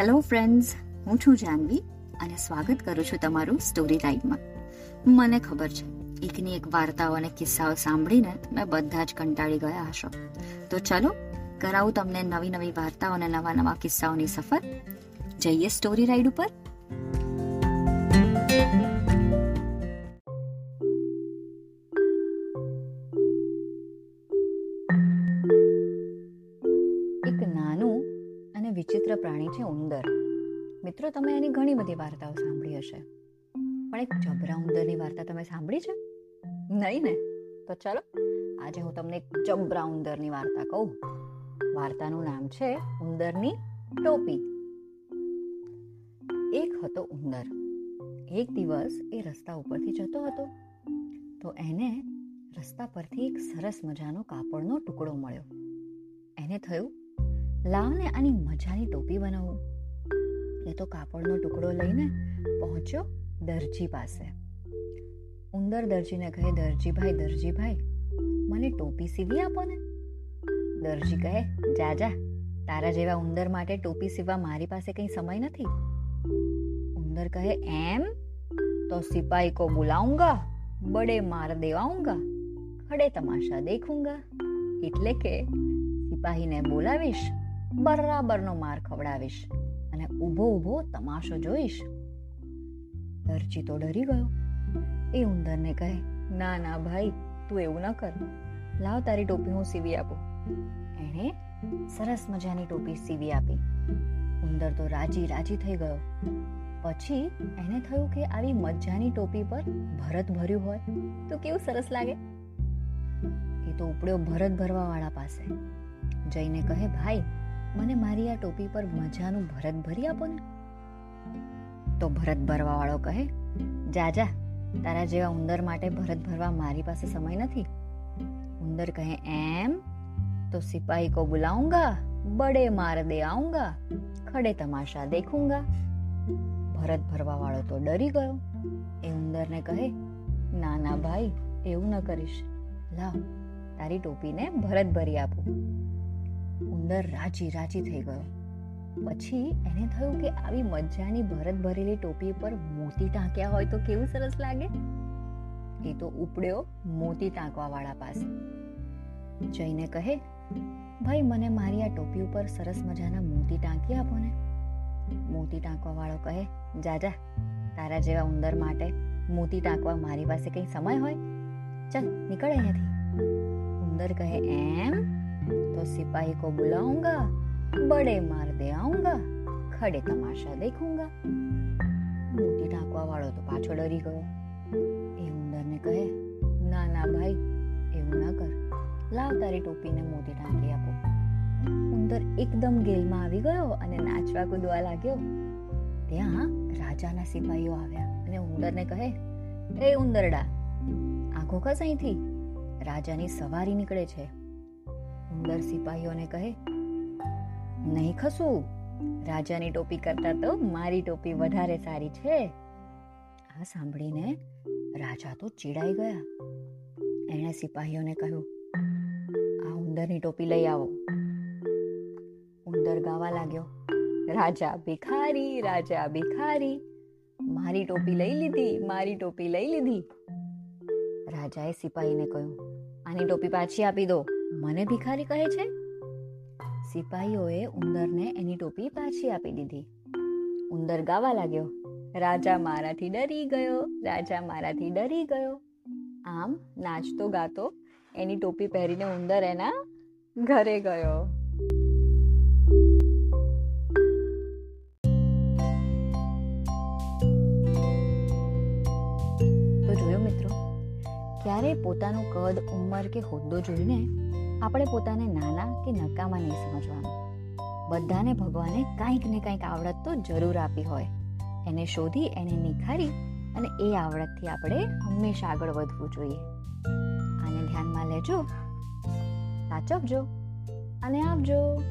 Hello friends હું છું જાનવી અને સ્વાગત કરું છું તમારું સ્ટોરી ટાઈમમાં મને ખબર છે એકની એક વાર્તાઓ અને કિસ્સાઓ સાંભળીને તમે બધા જ કંટાળી ગયા હશો. તો ચલો, કરાવું તમને નવી નવી વાર્તાઓ અને નવા નવા કિસ્સાઓની સફર. જઈએ સ્ટોરી રાઈડ ઉપર? વિચિત્ર પ્રાણી છે ઉંદર. મિત્રો, તમે એની ઘણી બધી વાર્તાઓ સાંભળી હશે. પણ એક જબરા ઉંદરની વાર્તા તમે સાંભળી છે? નહીં ને? તો ચાલો, આજે હું તમને એક જબરા ઉંદરની વાર્તા કહું. વાર્તાનું નામ છે ઉંદરની ટોપી. એક હતો ઉંદર. એક દિવસ એ રસ્તા ઉપરથી જતો હતો. તો એને રસ્તા પરથી એક સરસ મજાનો કાપડનો ટુકડો મળ્યો. એને થયું લાવને આની મજાની ટોપી બનાવું. એ તો કાપડનો ટુકડો લઈને પહોંચ્યો દરજી પાસે. ઉંદર દરજીને કહે, દરજીભાઈ દરજીભાઈ, મને ટોપી સીવી આપો ને. દરજી કહે, જા જા, તારા જેવા ઉંદર માટે ટોપી સીવવા મારી પાસે કંઈ સમય નથી. ઉંદર કહે, એમ? તો સિપાહી કો બુલાઉંગા, બડે માર દેવાઉંગા, ખડે તમાશા દેખુંગા. એટલે કે, સિપાહીને બોલાવીશ બરાબરનો માર ખવડાવીશ અને ઊભો ઊભો તમાશો જોઈશ. દરજી તો ડરી ગયો. એ ઉંદરને કહે, ના ના, ભાઈ, તું એવું ન કર. લાવ તારી ટોપી હું સીવી આપું. એણે સરસ મજાની ટોપી સીવી આપી. ઉંદર તો રાજી રાજી થઈ ગયો. પછી એને થયું કે આવી મજાની ટોપી પર ભરત ભર્યું હોય તો કેવું સરસ લાગે? એ તો ઉપડ્યો ભરત ભરવાવાળા પાસે. જઈને કહે, ભાઈ મને મારી આ ટોપી પર મજાનું ભરત ભરી આપો ને. તો ભરત ભરવા વાળો કહે, જા જા, તારા જેવા ઉંદર માટે ભરત ભરવા મારી પાસે સમય નથી. ઉંદર કહે, એમ? તો સિપાહી કો બુલાઉંગા, બડે માર દે આઉંગા, ખડે તમાશા દેખુંગા. ભરત ભરવા વાળો તો ડરી ગયો. એ ઉંદરને કહે, ના ના ભાઈ, એવું ન કરીશ. લાવ, તારી ટોપીને ભરત ભરી આપું. ઉંદર રાજી રાજી થઈ ગયો. પછી એને થયું કે આવી મજાની ભરત ભરેલી ટોપી પર મોતી ટાંક્યા હોય તો કેવું સરસ લાગે? એ તો ઉપડ્યો મોતી ટાંકવા વાળા પાસે. જઈને કહે, ભાઈ, મને મારી આ ટોપી ઉપર સરસ મજાના મોતી ટાંકી આપો ને. મોતી ટાંકવા વાળો કહે જા જા તારા જેવા ઉંદર માટે મોતી ટાંકવા મારી પાસે કઈ સમય હોય? ચાલ, નીકળ અહીંયાથી. ઉંદર કહે, એમ? तो सिपाही को बुलाऊंगा बड़े मार दे आऊंगा खड़े तमाशा देखूंगा મોતી ટાંકવા વાળો તો પાછો ડરી ગયો એ ઉંદરને કહે ના ના ભાઈ એવું ના કર લાવ તારી ટોપીને મોતી ટાંકી આપો ઉંદર એકદમ ગેલમાં આવી ગયો અને નાચવા કૂદવા લાગ્યો ત્યાં રાજાના સિપાહીઓ આવ્યા અને ઉંદરને કહે એ ઉંદરડા આંખો ખસ અહીંથી રાજાની સવારી નીકળે છે ઉંદર સિપાહીઓને કહે, નહીં ખસું. રાજાની ટોપી કરતા તો મારી ટોપી વધારે સારી છે. આ સાંભળીને રાજા તો ચીડાઈ ગયા. એણે સિપાહીઓને કહ્યું, આ ઉંદરની ટોપી લઈ આવો. ઉંદર ગાવા લાગ્યો, રાજા ભિખારી રાજા ભિખારી. મારી ટોપી લઈ લીધી, મારી ટોપી લઈ લીધી. રાજાએ સિપાહીને કહ્યું, આની ટોપી પાછી આપી દો. મને ભિખારી કહે છે? સિપાહીઓએ ઉંદરને એની ટોપી પાછી આપી દીધી. ઉંદર ગાવા લાગ્યો. રાજા મારાથી ડરી ગયો, રાજા મારાથી ડરી ગયો. આમ નાચતો ગાતો, એની ટોપી પહેરીને ઉંદર એના ઘરે ગયો. તો જોયો મિત્રો ક્યારે પોતાનું કદ, ઉંમર કે હોદ્દો જોઈને આપણે પોતાને નાના કે નકામા નહીં સમજવાનું. બધાને ભગવાને કાંઈક ને કાંઈક આવડત તો જરૂર આપી હોય. એને શોધી, એને નિખારી અને એ આવડતથી આપણે હંમેશા આગળ વધવું જોઈએ. આને ધ્યાનમાં લેજો, સાચવજો અને આવજો